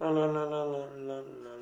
la la la la la la la